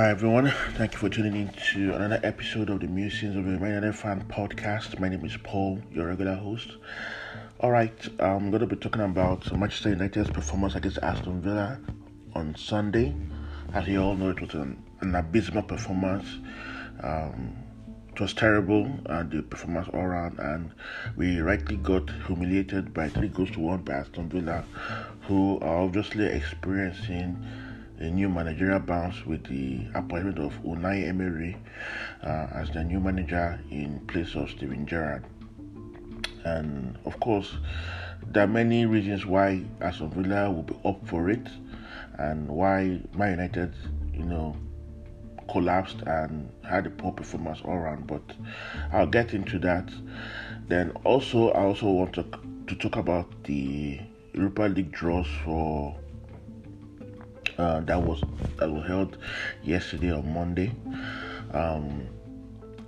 Hi everyone, thank you for tuning in to another episode of the Musings of the United Fan Podcast. My name is Paul, your regular host. Alright, I'm going to be talking about Manchester United's performance against Aston Villa on Sunday. As you all know, it was an, an abysmal performance. Um, it was terrible, uh, the performance all around, and we rightly got humiliated by three goals to one by Aston Villa, who are obviously experiencing a new managerial bounce with the appointment of Unai Emery uh, as the new manager in place of Steven Gerrard. And of course, there are many reasons why Aston Villa will be up for it and why Man United, you know, collapsed and had a poor performance all around. But I'll get into that. Then also, I also want to to talk about the Europa League draws for uh, that was that was held yesterday on Monday. Um,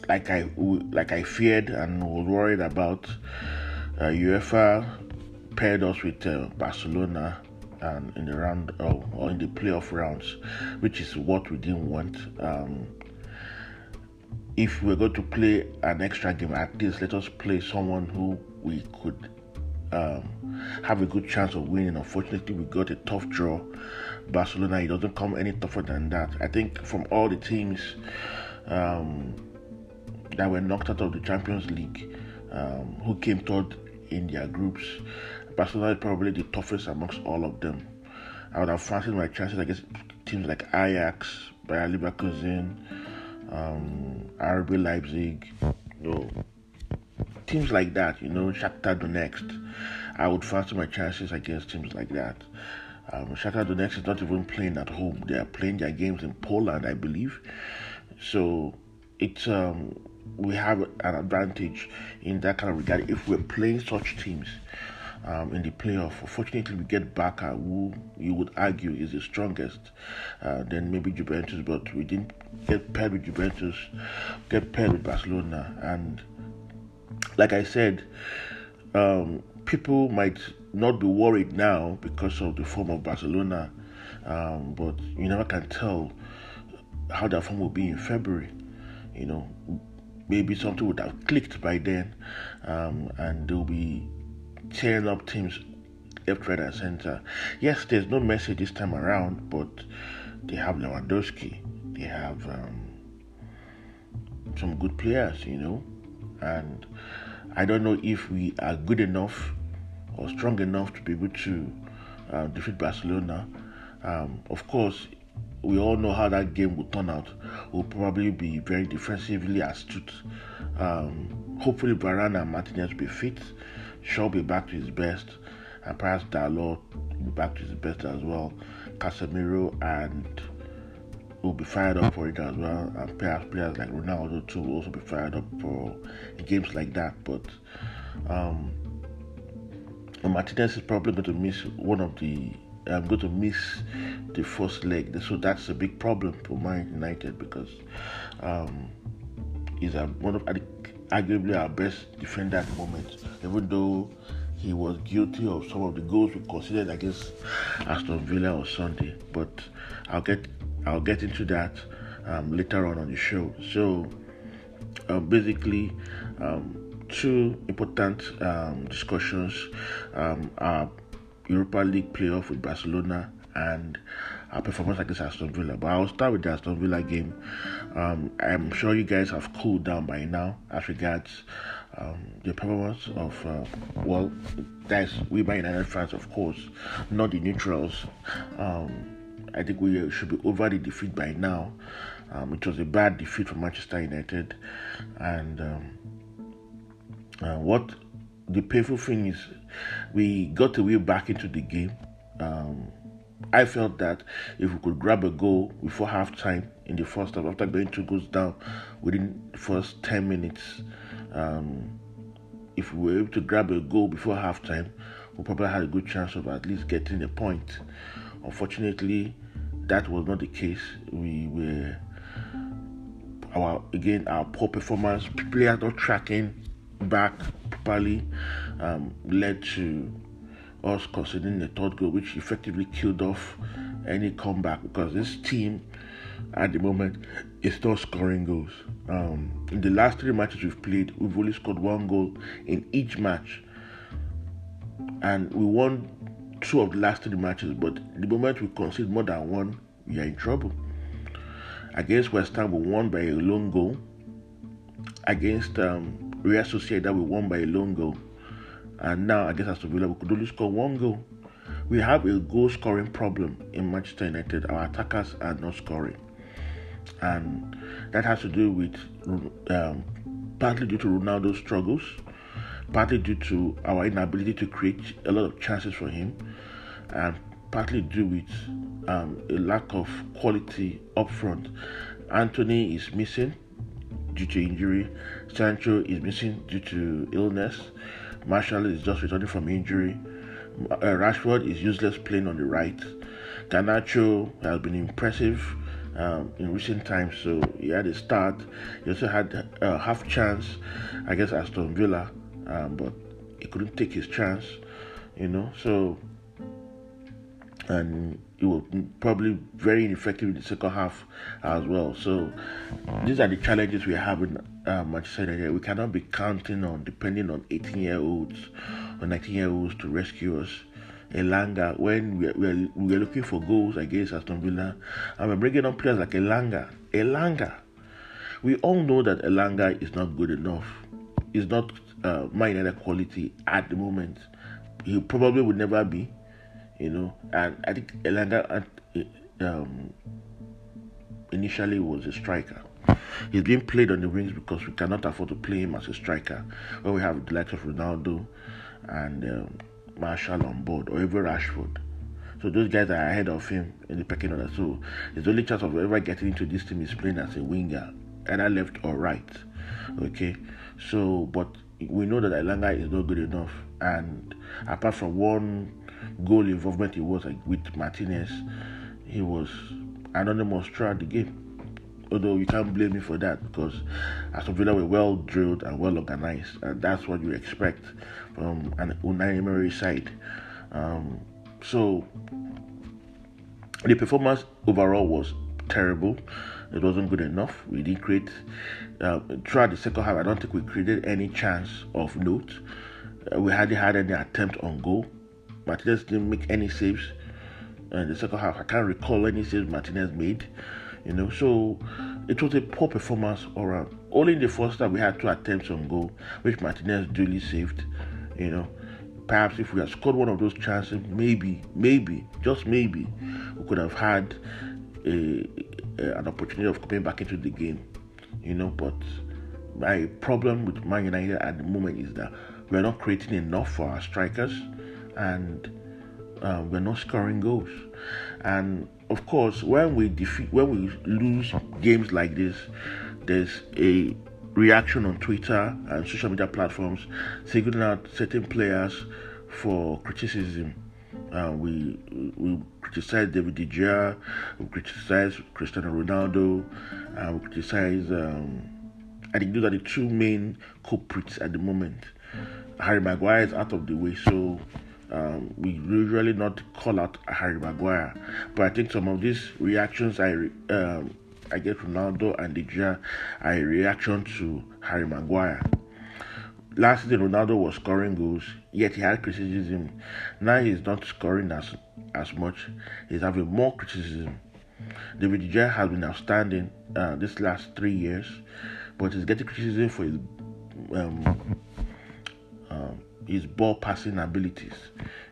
like I like I feared and was worried about, uh, UEFA paired us with uh, Barcelona and in the round or in the playoff rounds, which is what we didn't want. Um, if we're going to play an extra game, at least let us play someone who we could um, have a good chance of winning. Unfortunately, we got a tough draw. Barcelona, it doesn't come any tougher than that. I think from all the teams um, that were knocked out of the Champions League, um, who came third in their groups, Barcelona is probably the toughest amongst all of them. I would have fancied my chances against teams like Ajax, Bayer Leverkusen, um, RB Leipzig, you know, teams like that, you know, Shakhtar Donetsk. I would fancy my chances against teams like that. Um, Shakhtar Donetsk is not even playing at home; they are playing their games in Poland, I believe. So it's um, we have an advantage in that kind of regard if we're playing such teams. Um, in the playoff. Fortunately, we get Barca, who you would argue is the strongest, uh, then maybe Juventus, but we didn't get paired with Juventus, get paired with Barcelona. And like I said, um, people might not be worried now because of the form of Barcelona, um, but you never can tell how that form will be in February. You know, maybe something would have clicked by then, um, and they'll be tearing up teams left, right, and center. Yes, there's no Messi this time around, but they have Lewandowski, they have um, some good players, you know, and I don't know if we are good enough or strong enough to be able to uh, defeat Barcelona. Um, of course, we all know how that game will turn out. We'll probably be very defensively astute. Um, hopefully, Varane and Martinez will be fit. Shaw will be back to his best, and perhaps Dalot will be back to his best as well. Casemiro and will be fired up for it as well, and perhaps players like Ronaldo too will also be fired up for games like that. But um, Martinez is probably going to miss one of the. I'm going to miss the first leg, so that's a big problem for Man United because um, he's a, one of arguably our best defender at the moment, even though he was guilty of some of the goals we considered against Aston Villa on Sunday. But I'll get I'll get into that um, later on on the show. So uh, basically, um, two important um, discussions um, are Europa League playoff with Barcelona and our performance against Aston Villa. But I'll start with the Aston Villa game. Um, I'm sure you guys have cooled down by now as regards the performance of, uh, well, that's we by United fans, of course, not the neutrals. Um, I think we should be over the defeat by now. Um, it was a bad defeat for Manchester United, and um, uh, what the painful thing is, we got the way back into the game. Um, I felt that if we could grab a goal before halftime in the first half, after going two goals down within the first 10 minutes, um, if we were able to grab a goal before halftime, we probably had a good chance of at least getting a point. Unfortunately, that was not the case. We were our again our poor performance, players not tracking back properly, um, led to us conceding the third goal, which effectively killed off any comeback because this team at the moment is not scoring goals. Um, in the last three matches we've played, we've only scored one goal in each match, and we won two of the last three matches. But the moment we concede more than one, we are in trouble. Against West Ham, we won by a lone goal. Against um, Real Sociedad, we won by a lone goal. And now against Aston Villa, we could only score one goal. We have a goal scoring problem in Manchester United. Our attackers are not scoring. And that has to do with um, partly due to Ronaldo's struggles, partly due to our inability to create a lot of chances for him, and partly due with um, a lack of quality up front. Antony is missing due to injury. Sancho is missing due to illness. Martial is just returning from injury. Uh, Rashford is useless playing on the right. Garnacho has been impressive um, in recent times, so he had a start. He also had a half chance against Aston Villa, um, but he couldn't take his chance, you know. So, and he was probably very ineffective in the second half as well. So, these are the challenges we have in uh, Manchester United. We cannot be counting on depending on 18 year olds or 19 year olds to rescue us. Elanga, when we are, we, are, we are looking for goals against Aston Villa, and we're bringing on players like Elanga. Elanga. We all know that Elanga is not good enough. He's not uh, minor quality at the moment. He probably would never be, you know. And I think Elanga um, initially was a striker. He's being played on the wings because we cannot afford to play him as a striker. When we have the likes of Ronaldo and um, Martial on board, or even Rashford. So those guys are ahead of him in the pecking order. So his only chance of ever getting into this team is playing as a winger, either left or right. Okay. So, but we know that Elanga is not good enough, and apart from one goal involvement, he was like with Martinez, he was anonymous throughout the game although you can't blame me for that because Aston Villa were well drilled and well organized, and that's what you expect from an Unai Emery side. Um, so the performance overall was terrible. It wasn't good enough. We didn't create uh, throughout the second half. I don't think we created any chance of note. Uh, we hardly had any attempt on goal. Martinez didn't make any saves in the second half. I can't recall any saves Martinez made you know. So it was a poor performance all around. Only in the first half we had two attempts on goal, which Martinez duly saved, you know. Perhaps if we had scored one of those chances, maybe, maybe, just maybe, we could have had a, a, an opportunity of coming back into the game, you know. But my problem with Man United at the moment is that we're not creating enough for our strikers, and um, we're not scoring goals. And of course, when we defeat, when we lose games like this, there's a reaction on Twitter and social media platforms singling out certain players for criticism. Uh, we we criticize David De Gea, we criticize Cristiano Ronaldo, and we criticize. Um, I think those are the two main culprits at the moment. Harry Maguire is out of the way, so um, we usually not call out Harry Maguire, but I think some of these reactions I um, I get Ronaldo and De Gea are a reaction to Harry Maguire. Last season, Ronaldo was scoring goals, yet he had criticism. Now he's not scoring as as much. He's having more criticism. David De Gea has been outstanding uh, this last three years, but he's getting criticism for his um, um, his ball passing abilities.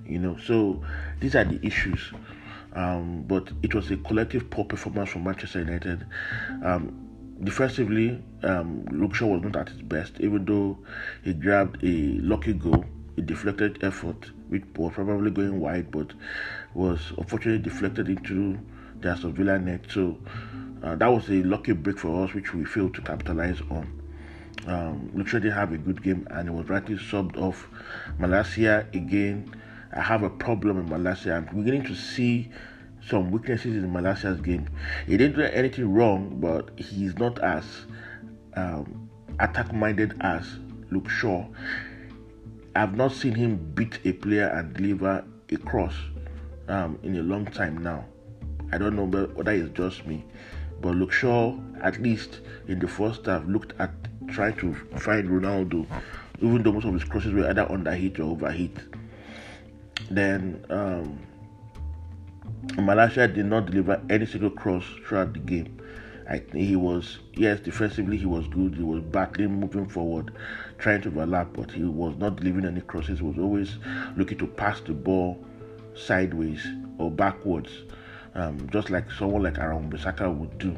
You know, so these are the issues. Um, but it was a collective poor performance from Manchester United. Um, defensively, um, was not at his best, even though he grabbed a lucky goal, a deflected effort, which was probably going wide, but was unfortunately deflected into the Aston Villa net. So uh, that was a lucky break for us, which we failed to capitalize on um, Luke Shaw did have a good game and it was rightly subbed off. Malacia again, I have a problem with Malacia. I'm beginning to see some weaknesses in Malacia's game. He didn't do anything wrong, but he's not as um, attack minded as Luke Shaw. I've not seen him beat a player and deliver a cross um, in a long time now. I don't know whether it's just me, But Luke Shaw, at least in the first half, looked at trying to find Ronaldo, even though most of his crosses were either underhit or overhit. Then um, Malacia did not deliver any single cross throughout the game. I think he was yes defensively he was good. He was battling, moving forward, trying to overlap, but he was not delivering any crosses. He was always looking to pass the ball sideways or backwards, um, just like someone like Aaron Bissaka would do.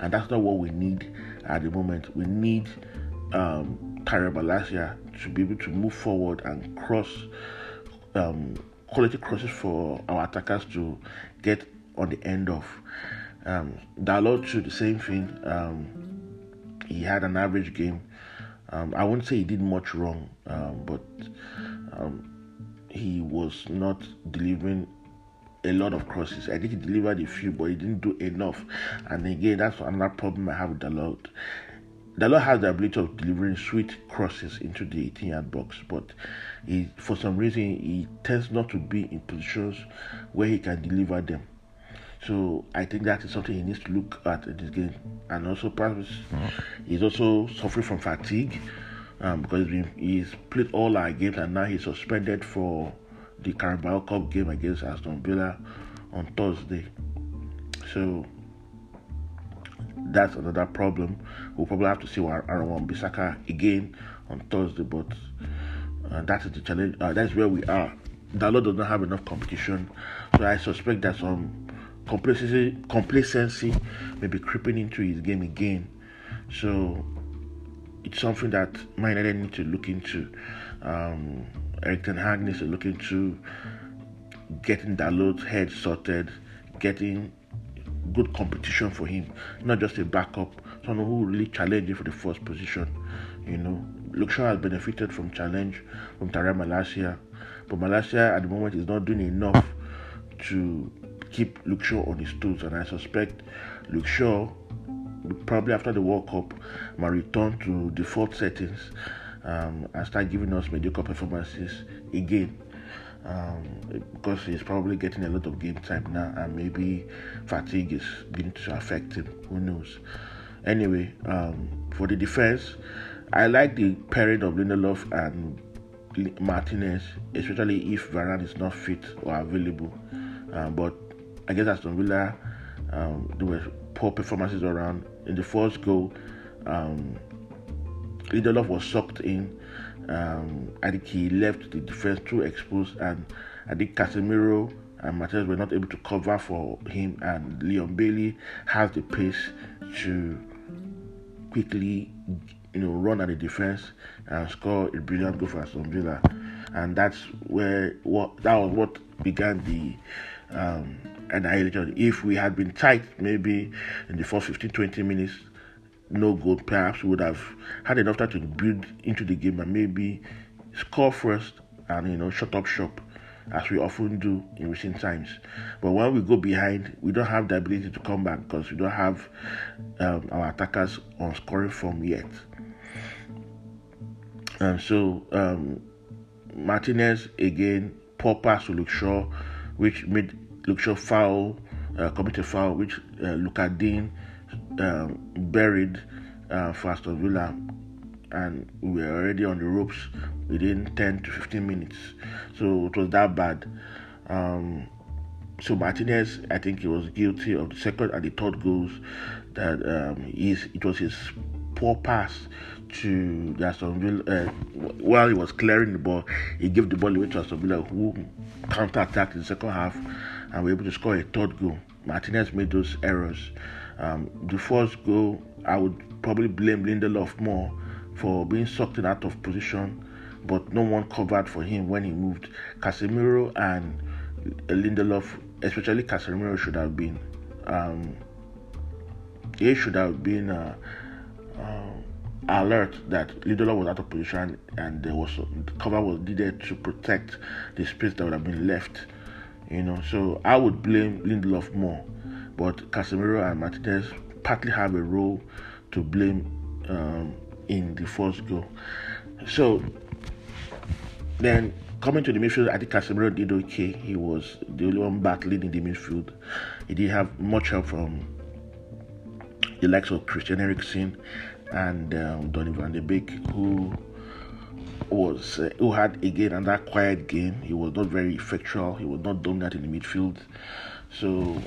And that's not what we need at the moment. We need um, Tyrell Malacia to be able to move forward and cross um, quality crosses for our attackers to get on the end of. Um, Dalot too, the same thing. Um, he had an average game. Um, I won't say he did much wrong, um, but um, he was not delivering a lot of crosses. I think he delivered a few, but he didn't do enough. And again, that's another problem I have with Dalot. Dalot has the ability of delivering sweet crosses into the 18 yard box, but he, for some reason, he tends not to be in positions where he can deliver them. So I think that is something he needs to look at in this game. And also, perhaps he's also suffering from fatigue um, because he's played all our games and now he's suspended for the Carabao Cup game against Aston Villa on Thursday. So that's another problem. We'll probably have to see Aaron Wan-Bissaka again on Thursday, but uh, that is the challenge. Uh, that's where we are. Dalot does not have enough competition, so I suspect that some complacency complacency may be creeping into his game again. So it's something that Man United need to look into. Um, Erik Ten Hag needs to look into getting Dalot's head sorted, getting good competition for him, not just a backup, someone who really challenge for the first position. You know, Shaw has benefited from challenge from Tyrell Malacia, but Malacia at the moment is not doing enough to keep Shaw on his toes, and I suspect Shaw probably after the World Cup might return to default settings um, and start giving us mediocre performances again. Um, because he's probably getting a lot of game time now, and maybe fatigue is beginning to affect him. Who knows? Anyway, um, for the defense, I like the pairing of Lindelof and Martinez, especially if Varane is not fit or available. Um, but I guess Aston Villa, um, there were poor performances around. In the first goal, um, Lindelof was sucked in. Um, I think he left the defense too exposed, and I think Casemiro and Martinez were not able to cover for him. And Leon Bailey has the pace to quickly, you know, run at the defense and score a brilliant goal for Aston Villa. And that's where what that was what began the um, annihilation. If we had been tight, maybe in the first 15 20 minutes, no goal, perhaps we would have had enough time to build into the game and maybe score first and you know shut up shop as we often do in recent times. But when we go behind, we don't have the ability to come back because we don't have um, our attackers on scoring form yet. And so um, Martinez again, poor pass to Shaw, which made Shaw foul, uh, committed foul, which uh, um, buried uh, for Aston Villa, and we were already on the ropes within 10 to 15 minutes. So it was that bad. Um, so Martinez, I think he was guilty of the second and the third goals. That um, it was his poor pass to Aston Villa. Uh, while he was clearing the ball, he gave the ball away to Aston Villa, who counter-attacked in the second half and were able to score a third goal. Martinez made those errors. Um, the first goal, I would probably blame Lindelof more for being sucked in out of position, but no one covered for him when he moved. Casemiro and Lindelof, especially Casemiro, should have been. Um, he should have been uh, uh, alert that Lindelof was out of position and there was cover was needed to protect the space that would have been left. You know, so I would blame Lindelof more but Casemiro and Martinez partly have a role to blame um, in the first goal. So then coming to the midfield, I think Casemiro did okay. He was the only one battling in the midfield. He didn't have much help from the likes of Christian Eriksen and um, Donny van de Beek, who was uh, who had again another quiet game. He was not very effectual. He was not dominant in the midfield. So,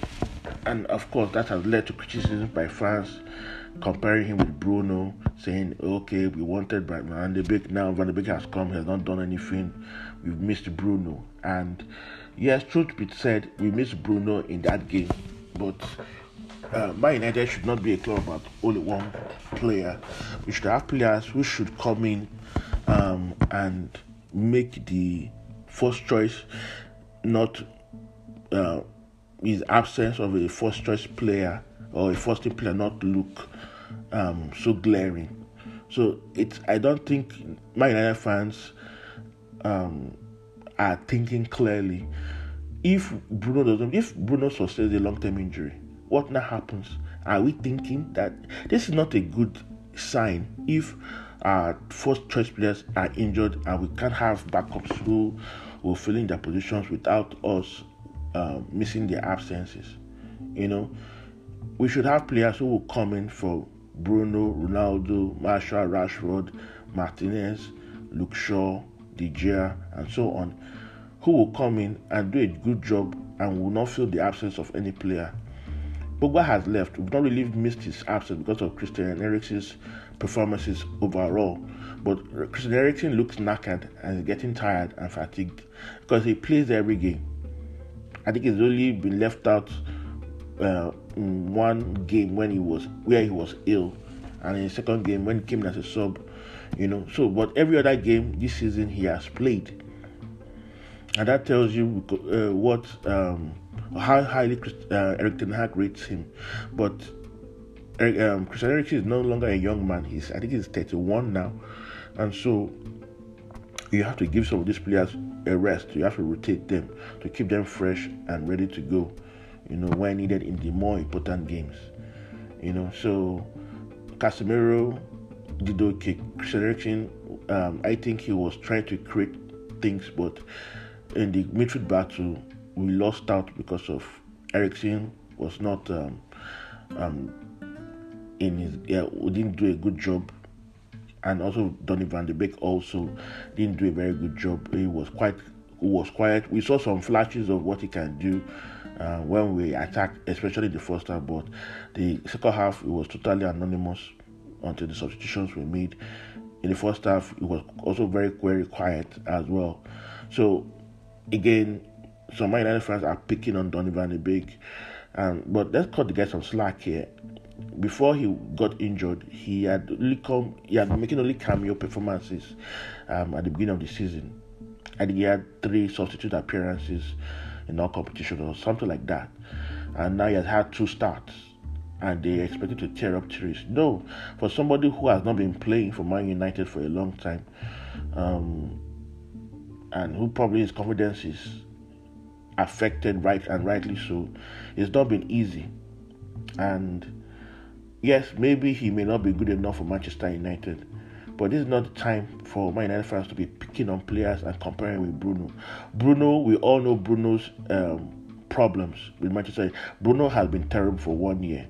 and of course, that has led to criticism by fans comparing him with Bruno, saying, "Okay, we wanted Van de Beek. Now Van de Beek has come. He has not done anything. We've missed Bruno." And yes, truth be said, we missed Bruno in that game, but uh, Man United should not be a club about only one player. We should have players who should come in um, and make the first choice, not uh, his absence of a first choice player or a first team player not look um, so glaring. So it's I don't think Man United fans um, are thinking clearly. If Bruno doesn't, if Bruno sustains a long term injury, what now happens? Are we thinking that this is not a good sign if our first choice players are injured and we can't have backups who will fill in their positions without us uh, missing their absences? You know, we should have players who will come in for Bruno, Ronaldo, Martial, Rashford, Martinez, Luke Shaw, Gea, and so on, who will come in and do a good job and will not feel the absence of any player. Pogba has left. We've not really missed his absence because of Christian Eriksen's performances overall. But Christian Eriksen looks knackered and is getting tired and fatigued because he plays every game. I think he's only been left out uh, in one game when he was where he was ill, and in the second game when he came as a sub. You know, so but every other game this season he has played, and that tells you uh, what. Um, how highly uh, Erik Ten Hag rates him. But um, Christian Eriksen is no longer a young man. He's I think he's 31 now, and so you have to give some of these players a rest. You have to rotate them to keep them fresh and ready to go. You know when needed in the more important games. You know so Casemiro did okay. Christian um, I think he was trying to create things, but in the midfield battle we lost out because of Eriksen was not um, um, in his yeah we didn't do a good job. And also Donny van de Beek also didn't do a very good job. He was quite he was quiet. We saw some flashes of what he can do uh, when we attacked especially the first half. But the second half it was totally anonymous until the substitutions were made. In the first half it was also very very quiet as well. So again some Man United fans are picking on Donny van de Beek. Um, but let's cut the guy some slack here. Before he got injured, he had only come, he had making only cameo performances um, at the beginning of the season. And he had three substitute appearances in all competitions or something like that. And now he has had two starts. And they expected to tear up trees. No, for somebody who has not been playing for Man United for a long time, um, and who probably his confidence is affected, right and rightly so. It's not been easy. And yes, maybe he may not be good enough for Manchester United. But this is not the time for Man United fans to be picking on players and comparing with Bruno. Bruno, we all know Bruno's um, problems with Manchester. Bruno has been terrible for one year,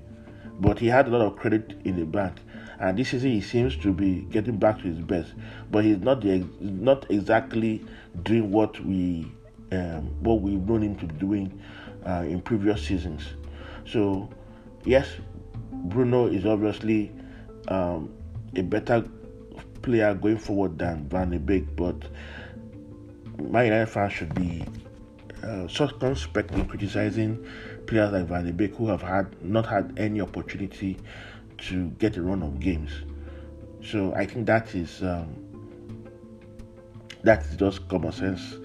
but he had a lot of credit in the bank. And this season, he seems to be getting back to his best, but he's not the, not exactly doing what we um, what we've known him to be doing uh, in previous seasons. So, yes, Bruno is obviously um, a better player going forward than Van de Beek, but my United fans should be uh, circumspect in criticizing players like Van de Beek who have had not had any opportunity to get a run of games. So I think that is um, that is just common sense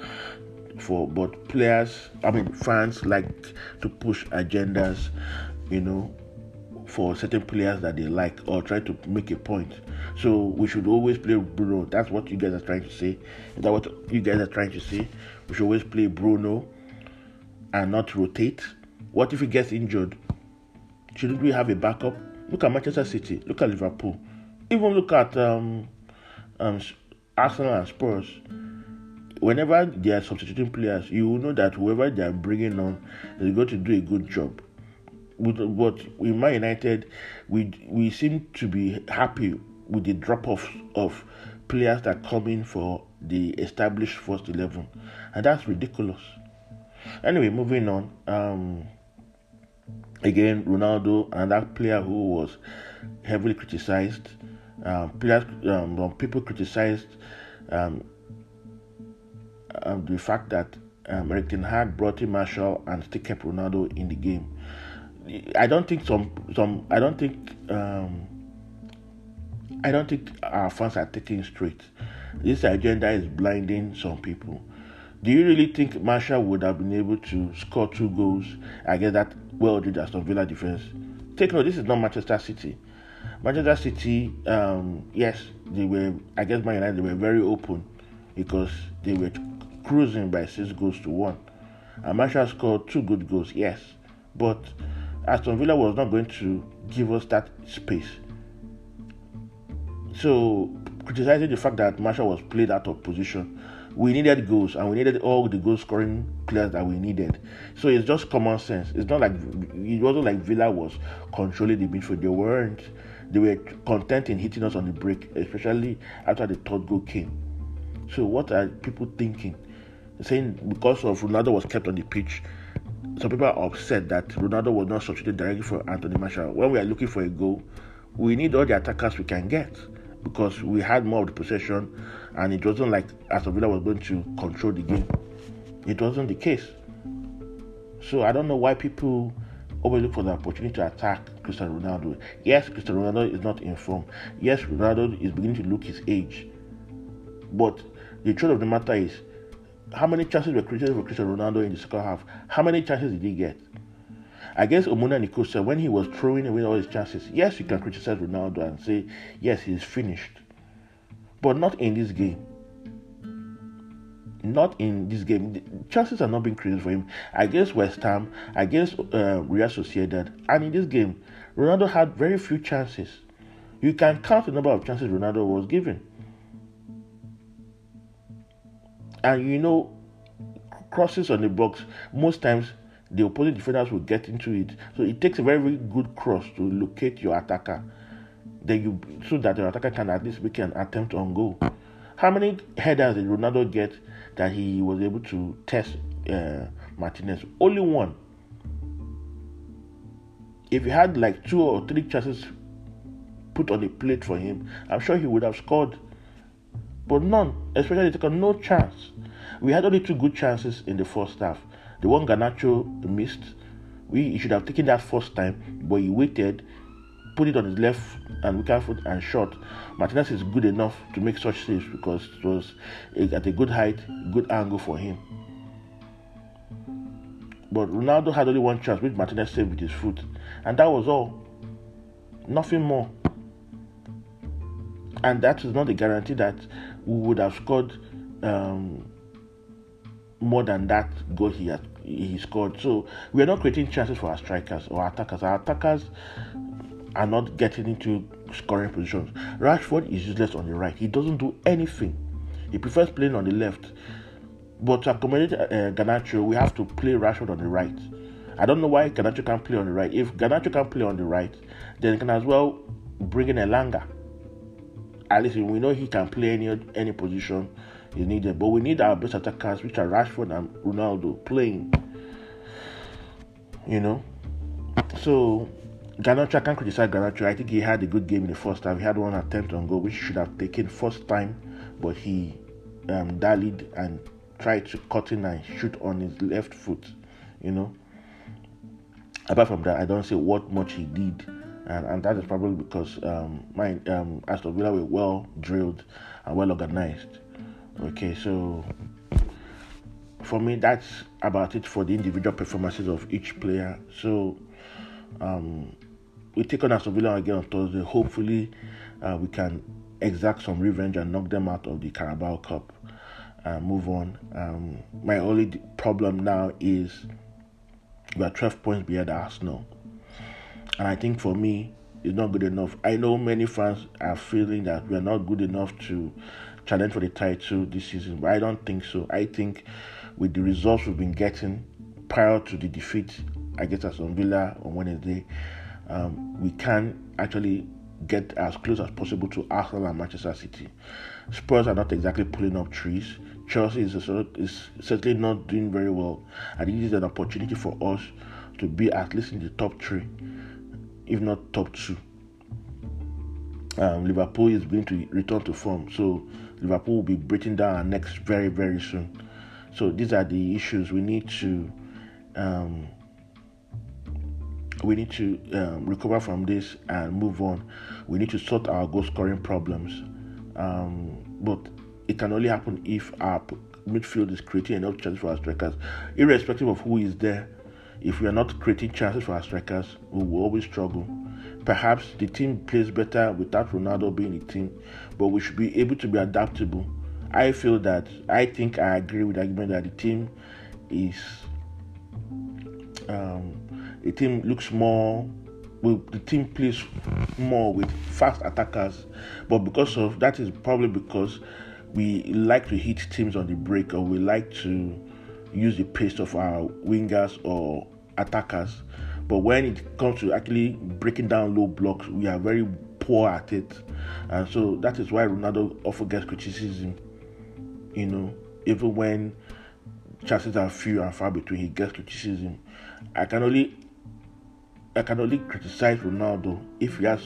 for but players i mean fans like to push agendas you know for certain players that they like or try to make a point. So we should always play bruno. That's what you guys are trying to say. Is that what you guys are trying to say? We should always play bruno and not rotate. What if he gets injured? Shouldn't we have a backup look at manchester city look at liverpool even look at um, um, arsenal and spurs whenever they are substituting players, you will know that whoever they are bringing on is going to do a good job. but with Man United, we we seem to be happy with the drop off of players that come in for the established first eleven, and that's ridiculous. Anyway, moving on. Um, again, Ronaldo, and that player who was heavily criticized. Um, players, um, people criticized um, um, the fact that um, Erik Ten Hag brought in Martial and still kept Ronaldo in the game. I don't think some some I don't think um, I don't think our fans are taking straight. This agenda is blinding some people. Do you really think Martial would have been able to score two goals against that well-drilled Aston Villa defense? Take note, this is not Manchester City. Manchester City, um, yes, they were. I guess Man United they were very open because they were cruising by six goals to one. And Martial scored two good goals, yes, but Aston Villa was not going to give us that space. So, criticizing the fact that Martial was played out of position, we needed goals and we needed all the goal scoring players that we needed. So it's just common sense. It's not like it wasn't like Villa was controlling the midfield. They weren't. They were content in hitting us on the break, especially after the third goal came. So what are people thinking? Saying because of Ronaldo was kept on the pitch, some people are upset that Ronaldo was not substituted directly for Anthony Martial. When we are looking for a goal, we need all the attackers we can get because we had more of the possession and it wasn't like Aston Villa was going to control the game. It wasn't the case. So I don't know why people always look for the opportunity to attack Cristiano Ronaldo. Yes, Cristiano Ronaldo is not in form. Yes, Ronaldo is beginning to look his age. But the truth of the matter is, how many chances were created for Cristiano Ronaldo in the second half? How many chances did he get? Against Omonia Nicosia, when he was throwing away all his chances, yes, you can criticize Ronaldo and say, yes, he's finished. But not in this game. Not in this game. The chances are not being created for him against West Ham, against uh, Real Sociedad, and in this game, Ronaldo had very few chances. You can count the number of chances Ronaldo was given. And you know, crosses on the box, most times the opposing defenders will get into it. So it takes a very, very good cross to locate your attacker. Then you so that your attacker can at least make an attempt on goal. How many headers did Ronaldo get that he was able to test uh, Martinez? Only one. If he had like two or three chances put on the plate for him, I'm sure he would have scored. But none, especially the no chance. We had only two good chances in the first half. The one Garnacho missed, we he should have taken that first time, but he waited, put it on his left and weaker foot and shot. Martinez is good enough to make such saves because it was at a good height, good angle for him. But Ronaldo had only one chance, which Martinez saved with his foot, and that was all. Nothing more. And that is not a guarantee that we would have scored um, more than that goal he had he scored. So we are not creating chances for our strikers or attackers. Our attackers are not getting into scoring positions. Rashford is useless on the right. He doesn't do anything. He prefers playing on the left. But to accommodate uh, Garnacho, we have to play Rashford on the right. I don't know why Garnacho can't play on the right. If Garnacho can't play on the right, then he can as well bring in Elanga. At least we know he can play any any position is needed. But we need our best attackers, which are Rashford and Ronaldo, playing. You know? So, Garnacho, I can't criticize Garnacho. I think he had a good game in the first half. He had one attempt on goal, which should have taken first time, but he um, dallied and tried to cut in and shoot on his left foot. You know? Apart from that, I don't see what much he did. And, and that is probably because um, my um, Aston Villa were well drilled and well organized. Okay, so for me, that's about it for the individual performances of each player. So um, we take on Aston again on Thursday. Hopefully, uh, we can exact some revenge and knock them out of the Carabao Cup. and move on. Um, my only problem now is we are 12 points behind Arsenal. And I think for me, it's not good enough. I know many fans are feeling that we are not good enough to challenge for the title this season, but I don't think so. I think with the results we've been getting prior to the defeat against Aston Villa on Wednesday, um, we can actually get as close as possible to Arsenal and Manchester City. Spurs are not exactly pulling up trees. Chelsea is, is certainly not doing very well, and is an opportunity for us to be at least in the top three, if not top two. Um, Liverpool is going to return to form, so Liverpool will be breaking down our necks very, very soon. So these are the issues we need to um, we need to um, recover from this and move on. We need to sort our goal scoring problems, um, but it can only happen if our midfield is creating enough chances for our strikers, irrespective of who is there. If we are not creating chances for our strikers, we will always struggle. Perhaps the team plays better without Ronaldo being the team, but we should be able to be adaptable. I feel that I think I agree with the argument that the team is um, the team looks more well, the team plays more with fast attackers, but because of that is probably because we like to hit teams on the break or we like to use the pace of our wingers or attackers. But when it comes to actually breaking down low blocks, we are very poor at it. And so that is why Ronaldo often gets criticism. You know, even when chances are few and far between, he gets criticism. I can only I can only criticize Ronaldo if he has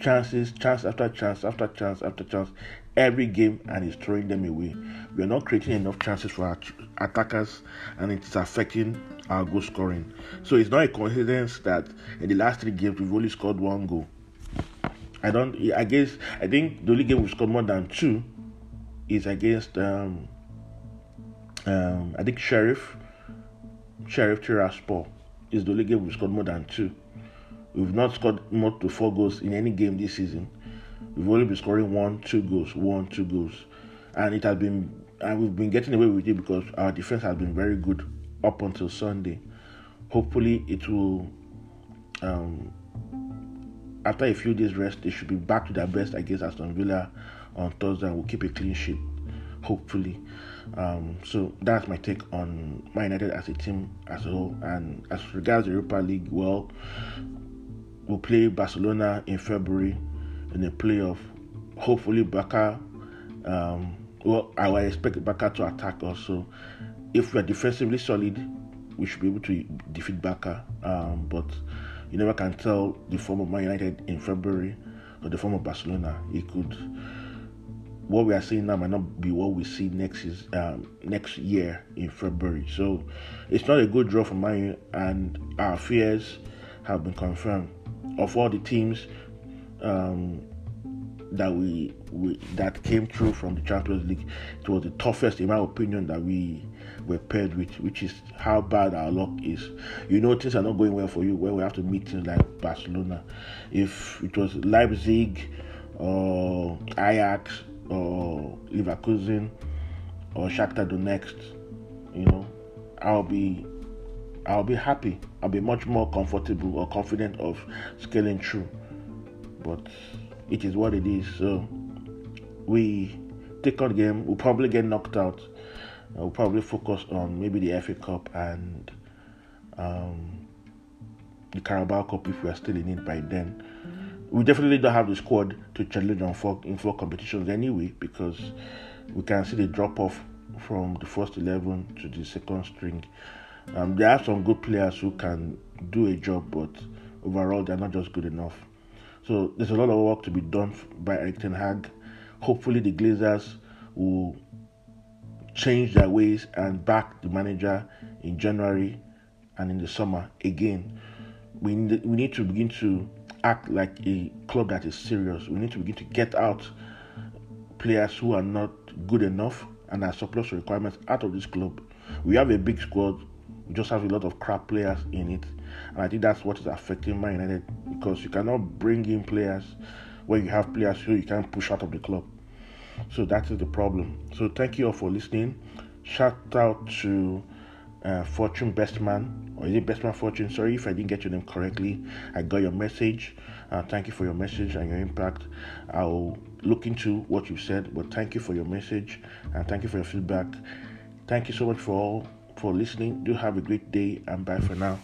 chances, chance after chance after chance after chance every game and he's throwing them away. We are not creating enough chances for our attackers and it's affecting our goal scoring. So it's not a coincidence that in the last three games we've only scored one goal. I don't I guess I think the only game we've scored more than two is against um, um I think Sheriff Sheriff Tiraspol is the only game we've scored more than two. We've not scored more to four goals in any game this season. We've only been scoring one, two goals, one, two goals, and it has been and we've been getting away with it because our defense has been very good up until Sunday. Hopefully, it will. Um, after a few days rest, they should be back to their best against Aston Villa on Thursday. We'll keep a clean sheet, hopefully. Um, so that's my take on Man United as a team as a whole. And as regards the Europa League, well, We'll play Barcelona in February in a playoff. Hopefully, Barca. Um, well, I expect Barca to attack also. If we are defensively solid, we should be able to defeat Barca. Um, but you never can tell the form of Man United in February or the form of Barcelona. It could. What we are seeing now might not be what we see next is um, next year in February. So it's not a good draw for Man and our fears have been confirmed of all the teams um, that we, we that came through from the Champions League, it was the toughest, in my opinion, that we were paired with, which is how bad our luck is. You know, things are not going well for you when we have to meet teams like Barcelona. If it was Leipzig or Ajax or Leverkusen or Shakhtar Donetsk, you know, I'll be I'll be happy. I'll be much more comfortable or confident of scaling through. But it is what it is. So we take on game. We'll probably get knocked out. We'll probably focus on maybe the FA Cup and um, the Carabao Cup if we are still in it by then. We definitely don't have the squad to challenge on four in four competitions anyway because we can see the drop off from the first eleven to the second string. Um, there are some good players who can do a job, but overall they're not just good enough. So there's a lot of work to be done by Erik Ten Hag. Hopefully the Glazers will change their ways and back the manager in January and in the summer again. We need, we need to begin to act like a club that is serious. We need to begin to get out players who are not good enough and are surplus requirements out of this club. We have a big squad we just have a lot of crap players in it, and I think that's what is affecting Man United because you cannot bring in players where you have players who you can't push out of the club. So that is the problem. So thank you all for listening. Shout out to uh, Fortune Bestman, or is it Bestman Fortune? Sorry if I didn't get your name correctly. I got your message. Uh, thank you for your message and your impact. I'll look into what you said, but thank you for your message and thank you for your feedback. Thank you so much for all for listening. Do have a great day and bye for now.